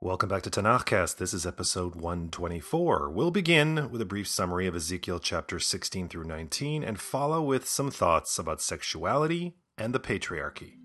Welcome back to Tanakhcast. This is episode 124. We'll begin with a brief summary of Ezekiel chapter 16 through 19 and follow with some thoughts about sexuality and the patriarchy.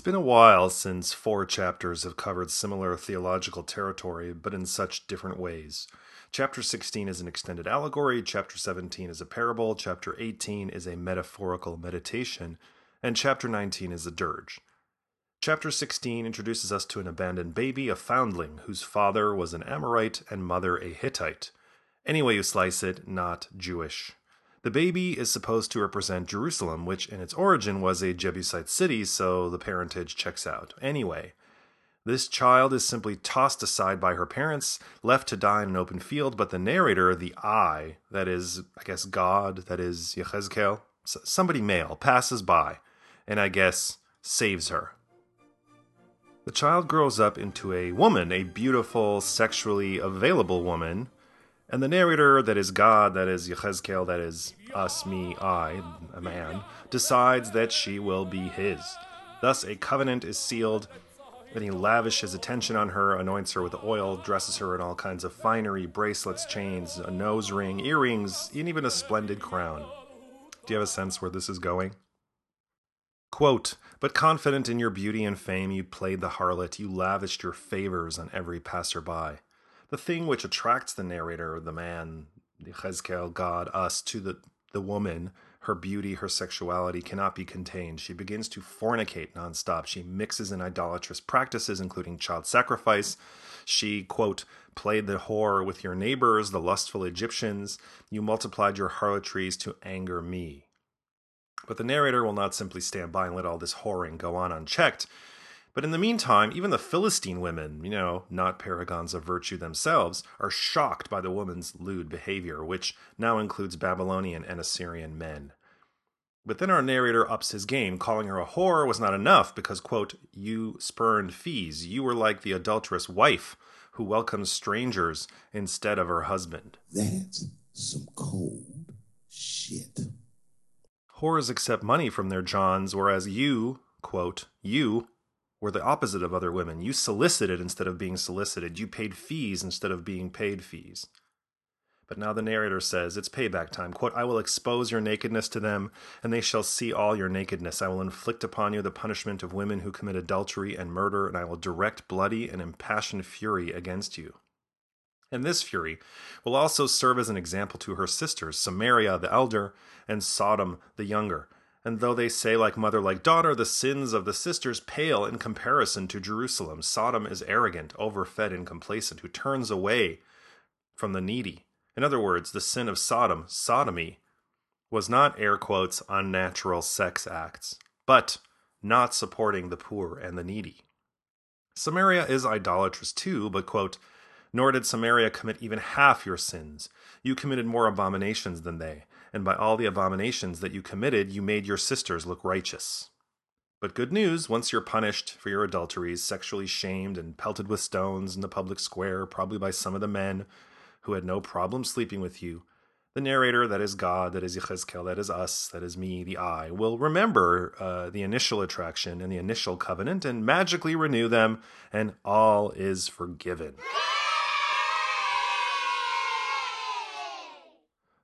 It's been a while since four chapters have covered similar theological territory, but in such different ways. Chapter 16 is an extended allegory, chapter 17 is a parable, chapter 18 is a metaphorical meditation, and chapter 19 is a dirge. Chapter 16 introduces us to an abandoned baby, a foundling, whose father was an Amorite and mother a Hittite. Any way you slice it, not Jewish. The baby is supposed to represent Jerusalem, which in its origin was a Jebusite city, so the parentage checks out. Anyway, this child is simply tossed aside by her parents, left to die in an open field, but the narrator, the I, that is, I guess, God, that is, Yechezkel, somebody male, passes by and I guess saves her. The child grows up into a woman, a beautiful, sexually available woman, and the narrator, that is God, that is Yechezkel, that is us, me, I, a man, decides that she will be his. Thus, a covenant is sealed then he lavishes attention on her, anoints her with oil, dresses her in all kinds of finery, bracelets, chains, a nose ring, earrings, and even a splendid crown. Do you have a sense where this is going? Quote, but confident in your beauty and fame, you played the harlot, you lavished your favors on every passerby. The thing which attracts the narrator, the man, Yechezkel, God, us, to the, the woman, her beauty, her sexuality cannot be contained. She begins to fornicate nonstop. She mixes in idolatrous practices, including child sacrifice. She, quote, played the whore with your neighbors, the lustful Egyptians. You multiplied your harlotries to anger me. But the narrator will not simply stand by and let all this whoring go on unchecked. But in the meantime, even the Philistine women, you know, not paragons of virtue themselves, are shocked by the woman's lewd behavior, which now includes Babylonian and Assyrian men. But then our narrator ups his game. Calling her a whore was not enough because, quote, you spurned fees. You were like the adulterous wife who welcomes strangers instead of her husband. That's some cold shit. Whores accept money from their Johns, whereas you, quote, you were the opposite of other women. You solicited instead of being solicited. You paid fees instead of being paid fees. But now the narrator says, It's payback time. Quote, I will expose your nakedness to them, and they shall see all your nakedness. I will inflict upon you the punishment of women who commit adultery and murder, and I will direct bloody and impassioned fury against you. And this fury will also serve as an example to her sisters, Samaria the elder, and Sodom the younger and though they say like mother, like daughter, the sins of the sisters pale in comparison to Jerusalem. Sodom is arrogant, overfed, and complacent, who turns away from the needy. In other words, the sin of Sodom, sodomy, was not air quotes unnatural sex acts, but not supporting the poor and the needy. Samaria is idolatrous too, but quote, nor did Samaria commit even half your sins. You committed more abominations than they and by all the abominations that you committed, you made your sisters look righteous. But good news once you're punished for your adulteries, sexually shamed and pelted with stones in the public square, probably by some of the men who had no problem sleeping with you, the narrator, that is God, that is Yechezkel, that is us, that is me, the I, will remember uh, the initial attraction and the initial covenant and magically renew them, and all is forgiven.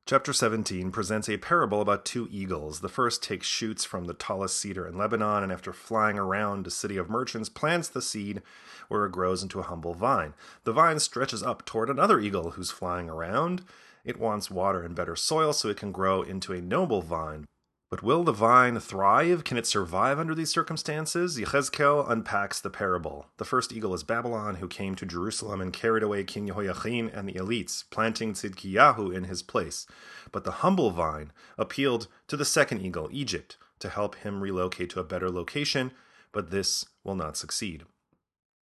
Chapter 17 presents a parable about two eagles. The first takes shoots from the tallest cedar in Lebanon, and after flying around a city of merchants, plants the seed where it grows into a humble vine. The vine stretches up toward another eagle who's flying around. It wants water and better soil so it can grow into a noble vine. But will the vine thrive? Can it survive under these circumstances? Yechezkel unpacks the parable. The first eagle is Babylon, who came to Jerusalem and carried away King Jehoiachin and the elites, planting Tzidkiyahu in his place. But the humble vine appealed to the second eagle, Egypt, to help him relocate to a better location, but this will not succeed.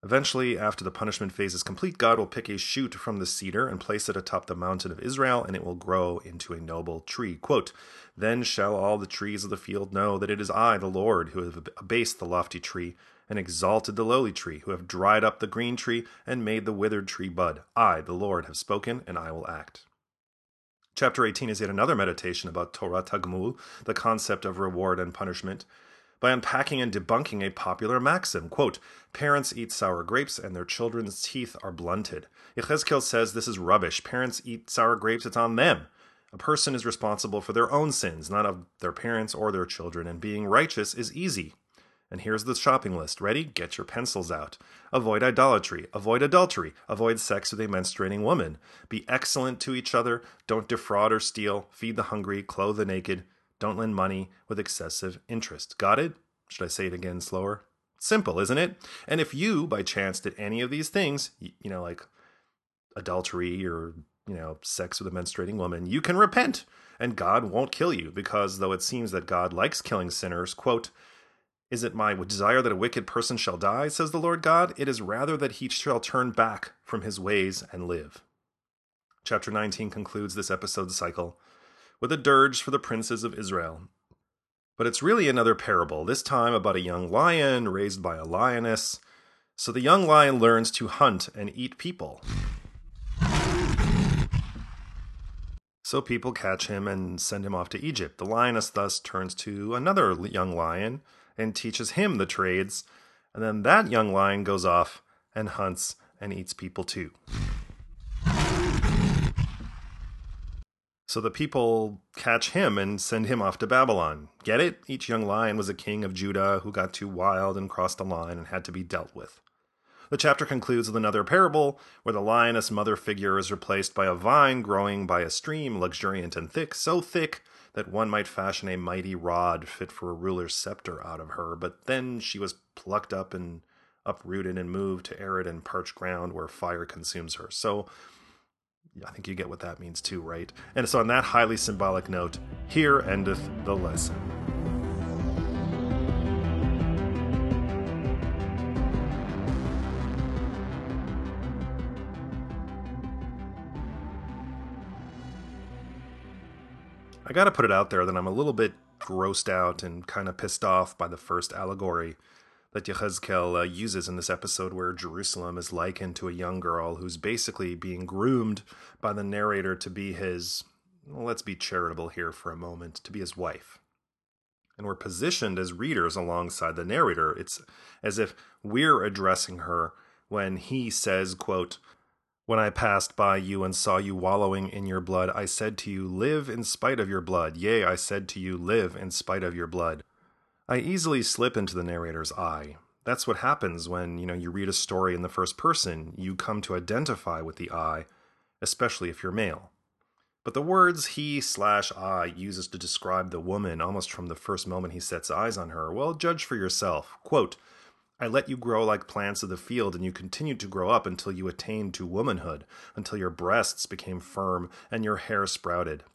Eventually, after the punishment phase is complete, God will pick a shoot from the cedar and place it atop the mountain of Israel, and it will grow into a noble tree. Quote, then shall all the trees of the field know that it is I, the Lord, who have abased the lofty tree and exalted the lowly tree, who have dried up the green tree and made the withered tree bud. I, the Lord, have spoken, and I will act. Chapter 18 is yet another meditation about Torah Tagmul, the concept of reward and punishment, by unpacking and debunking a popular maxim. Quote, Parents eat sour grapes and their children's teeth are blunted. Yechezkel says this is rubbish. Parents eat sour grapes, it's on them. A person is responsible for their own sins, not of their parents or their children, and being righteous is easy. And here's the shopping list. Ready? Get your pencils out. Avoid idolatry. Avoid adultery. Avoid sex with a menstruating woman. Be excellent to each other. Don't defraud or steal. Feed the hungry. Clothe the naked. Don't lend money with excessive interest. Got it? Should I say it again slower? Simple, isn't it? And if you, by chance, did any of these things, you know, like adultery or you know, sex with a menstruating woman, you can repent, and God won't kill you, because though it seems that God likes killing sinners, quote, is it my desire that a wicked person shall die, says the Lord God? It is rather that he shall turn back from his ways and live. Chapter 19 concludes this episode's cycle with a dirge for the princes of Israel. But it's really another parable, this time about a young lion raised by a lioness. So the young lion learns to hunt and eat people. So people catch him and send him off to Egypt. The lioness thus turns to another young lion and teaches him the trades, and then that young lion goes off and hunts and eats people too. So the people catch him and send him off to Babylon. Get it? Each young lion was a king of Judah who got too wild and crossed a line and had to be dealt with. The chapter concludes with another parable where the lioness mother figure is replaced by a vine growing by a stream, luxuriant and thick, so thick that one might fashion a mighty rod fit for a ruler's scepter out of her. But then she was plucked up and uprooted and moved to arid and parched ground where fire consumes her. So I think you get what that means too, right? And so, on that highly symbolic note, here endeth the lesson. I got to put it out there that I'm a little bit grossed out and kind of pissed off by the first allegory that Yechezkel uh, uses in this episode, where Jerusalem is likened to a young girl who's basically being groomed by the narrator to be his, well, let's be charitable here for a moment, to be his wife. And we're positioned as readers alongside the narrator. It's as if we're addressing her when he says, quote, when I passed by you and saw you wallowing in your blood, I said to you, Live in spite of your blood. Yea, I said to you, Live in spite of your blood. I easily slip into the narrator's eye. That's what happens when, you know, you read a story in the first person. You come to identify with the I, especially if you're male. But the words he slash I uses to describe the woman almost from the first moment he sets eyes on her, well, judge for yourself. Quote, I let you grow like plants of the field, and you continued to grow up until you attained to womanhood, until your breasts became firm and your hair sprouted.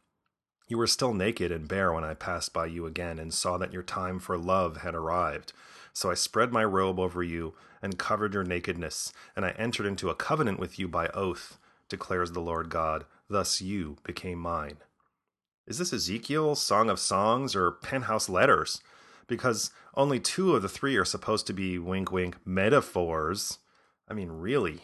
You were still naked and bare when I passed by you again and saw that your time for love had arrived. So I spread my robe over you and covered your nakedness, and I entered into a covenant with you by oath, declares the Lord God. Thus you became mine. Is this Ezekiel, Song of Songs, or Penthouse Letters? because only two of the three are supposed to be wink wink metaphors. I mean, really.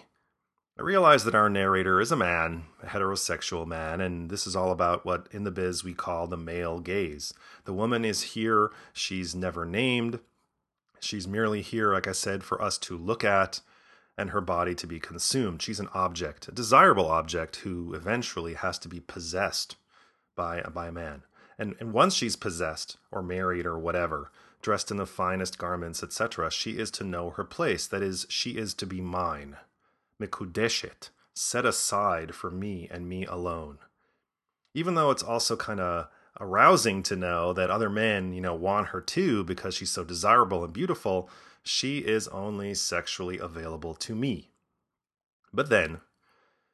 I realize that our narrator is a man, a heterosexual man, and this is all about what in the biz we call the male gaze. The woman is here, she's never named. She's merely here, like I said, for us to look at and her body to be consumed. She's an object, a desirable object who eventually has to be possessed by, by a man. And, and once she's possessed or married or whatever, dressed in the finest garments, etc., she is to know her place. That is, she is to be mine. Mikudeshet, set aside for me and me alone. Even though it's also kind of arousing to know that other men, you know, want her too because she's so desirable and beautiful, she is only sexually available to me. But then,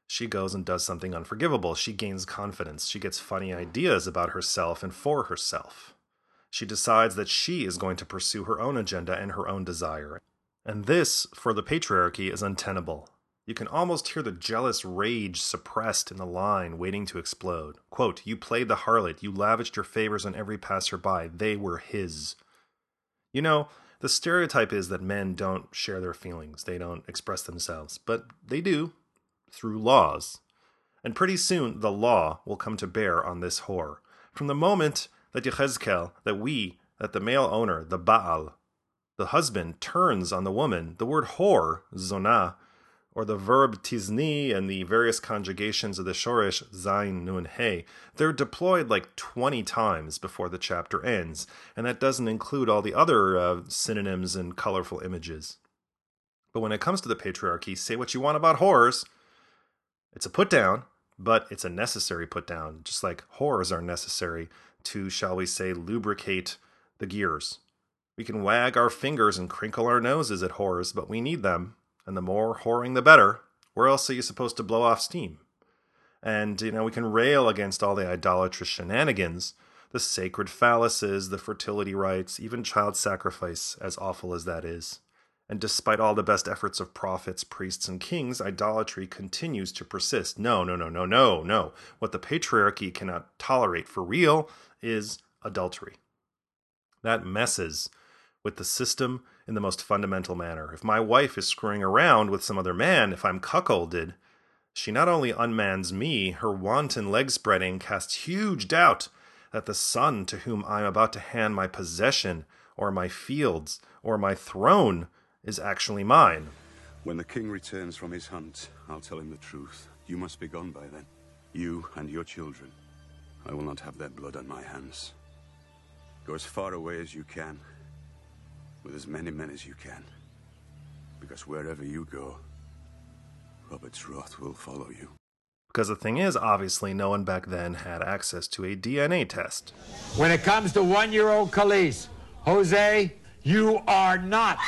she goes and does something unforgivable. She gains confidence. She gets funny ideas about herself and for herself. She decides that she is going to pursue her own agenda and her own desire. And this, for the patriarchy, is untenable. You can almost hear the jealous rage suppressed in the line waiting to explode. Quote, You played the harlot, you lavished your favors on every passerby, they were his. You know, The stereotype is that men don't share their feelings, they don't express themselves, but they do through laws. And pretty soon the law will come to bear on this whore. From the moment that Yechezkel, that we, that the male owner, the Baal, the husband, turns on the woman, the word whore, zonah, or the verb tizni and the various conjugations of the shorish zain nun he, they're deployed like 20 times before the chapter ends, and that doesn't include all the other uh, synonyms and colorful images. But when it comes to the patriarchy, say what you want about horrors, it's a put down, but it's a necessary put down, just like horrors are necessary to, shall we say, lubricate the gears. We can wag our fingers and crinkle our noses at horrors, but we need them and the more whoring the better. Where else are you supposed to blow off steam? And, you know, we can rail against all the idolatrous shenanigans, the sacred phalluses, the fertility rites, even child sacrifice, as awful as that is. And despite all the best efforts of prophets, priests, and kings, idolatry continues to persist. No, no, no, no, no, no. What the patriarchy cannot tolerate for real is adultery. That messes with the system in the most fundamental manner. If my wife is screwing around with some other man, if I'm cuckolded, she not only unmans me, her wanton leg spreading casts huge doubt that the son to whom I am about to hand my possession, or my fields, or my throne is actually mine. When the king returns from his hunt, I'll tell him the truth. You must be gone by then. You and your children. I will not have their blood on my hands. Go as far away as you can, with as many men as you can. Because wherever you go, Robert's wrath will follow you. Because the thing is, obviously, no one back then had access to a DNA test. When it comes to one year old Khalees, Jose, you are not.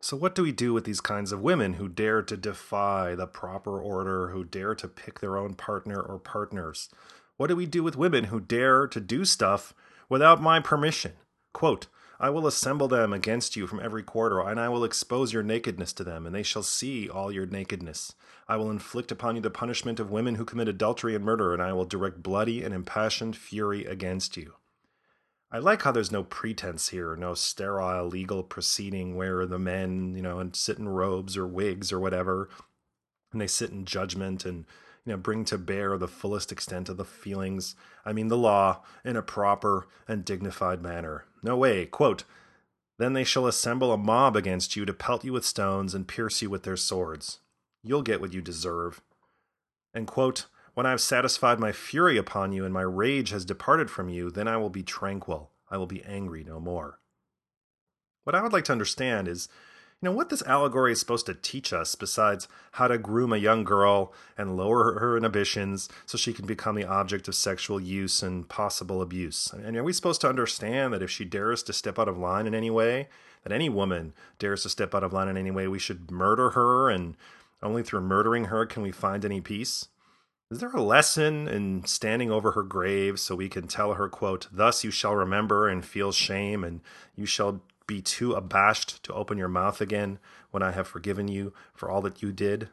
So, what do we do with these kinds of women who dare to defy the proper order, who dare to pick their own partner or partners? What do we do with women who dare to do stuff without my permission. Quote, I will assemble them against you from every quarter, and I will expose your nakedness to them, and they shall see all your nakedness. I will inflict upon you the punishment of women who commit adultery and murder, and I will direct bloody and impassioned fury against you. I like how there's no pretense here, no sterile legal proceeding where the men, you know, and sit in robes or wigs or whatever, and they sit in judgment and you know, bring to bear the fullest extent of the feelings, I mean the law, in a proper and dignified manner. No way, quote, Then they shall assemble a mob against you to pelt you with stones and pierce you with their swords. You'll get what you deserve. And quote, When I have satisfied my fury upon you and my rage has departed from you, then I will be tranquil. I will be angry no more. What I would like to understand is know, what this allegory is supposed to teach us, besides how to groom a young girl and lower her inhibitions so she can become the object of sexual use and possible abuse. And are we supposed to understand that if she dares to step out of line in any way, that any woman dares to step out of line in any way, we should murder her, and only through murdering her can we find any peace? Is there a lesson in standing over her grave so we can tell her, quote, Thus you shall remember and feel shame, and you shall be too abashed to open your mouth again when I have forgiven you for all that you did?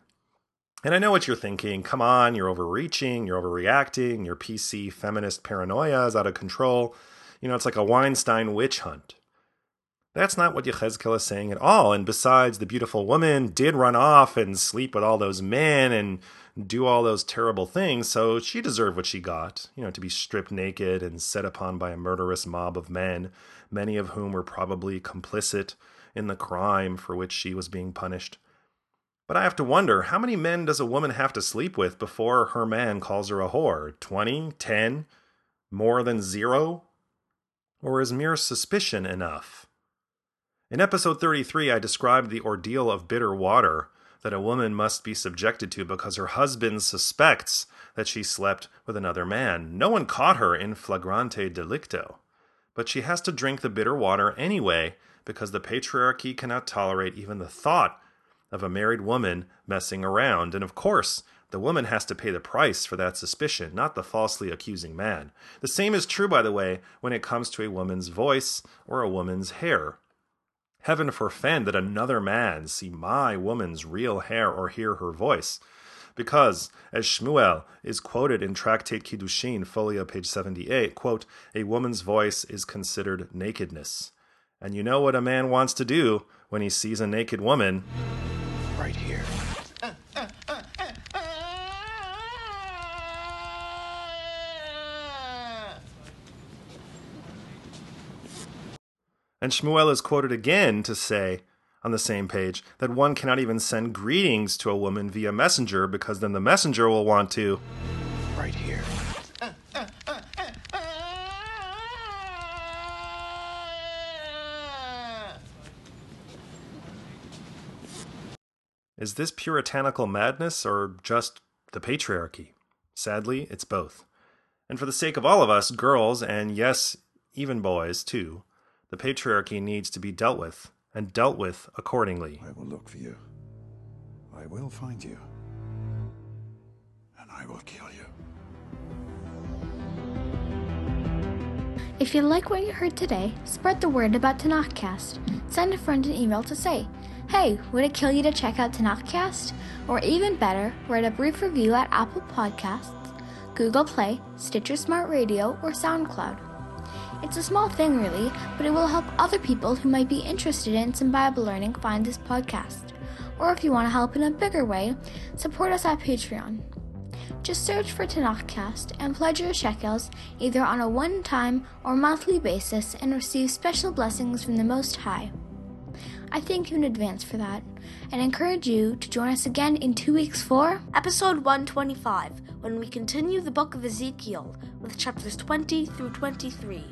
And I know what you're thinking. Come on, you're overreaching, you're overreacting, your PC feminist paranoia is out of control. You know, it's like a Weinstein witch hunt. That's not what Yechezkel is saying at all. And besides, the beautiful woman did run off and sleep with all those men and do all those terrible things, so she deserved what she got, you know, to be stripped naked and set upon by a murderous mob of men, many of whom were probably complicit in the crime for which she was being punished. But I have to wonder how many men does a woman have to sleep with before her man calls her a whore? Twenty? Ten? More than zero? Or is mere suspicion enough? In episode 33, I described the ordeal of bitter water that a woman must be subjected to because her husband suspects that she slept with another man. No one caught her in flagrante delicto, but she has to drink the bitter water anyway because the patriarchy cannot tolerate even the thought of a married woman messing around. And of course, the woman has to pay the price for that suspicion, not the falsely accusing man. The same is true, by the way, when it comes to a woman's voice or a woman's hair. Heaven forfend that another man see my woman's real hair or hear her voice. Because, as Shmuel is quoted in Tractate Kiddushin, folio page 78, quote, a woman's voice is considered nakedness. And you know what a man wants to do when he sees a naked woman? Right here. And Shmuel is quoted again to say, on the same page, that one cannot even send greetings to a woman via messenger because then the messenger will want to. Right here. Is this puritanical madness or just the patriarchy? Sadly, it's both. And for the sake of all of us, girls, and yes, even boys too, the patriarchy needs to be dealt with, and dealt with accordingly. I will look for you. I will find you. And I will kill you. If you like what you heard today, spread the word about Tanakhcast. Send a friend an email to say, Hey, would it kill you to check out Tanakhcast? Or even better, write a brief review at Apple Podcasts, Google Play, Stitcher Smart Radio, or SoundCloud. It's a small thing, really, but it will help other people who might be interested in some Bible learning find this podcast. Or if you want to help in a bigger way, support us at Patreon. Just search for Tanakhcast and pledge your shekels either on a one time or monthly basis and receive special blessings from the Most High. I thank you in advance for that and encourage you to join us again in two weeks for Episode 125, when we continue the book of Ezekiel with chapters 20 through 23.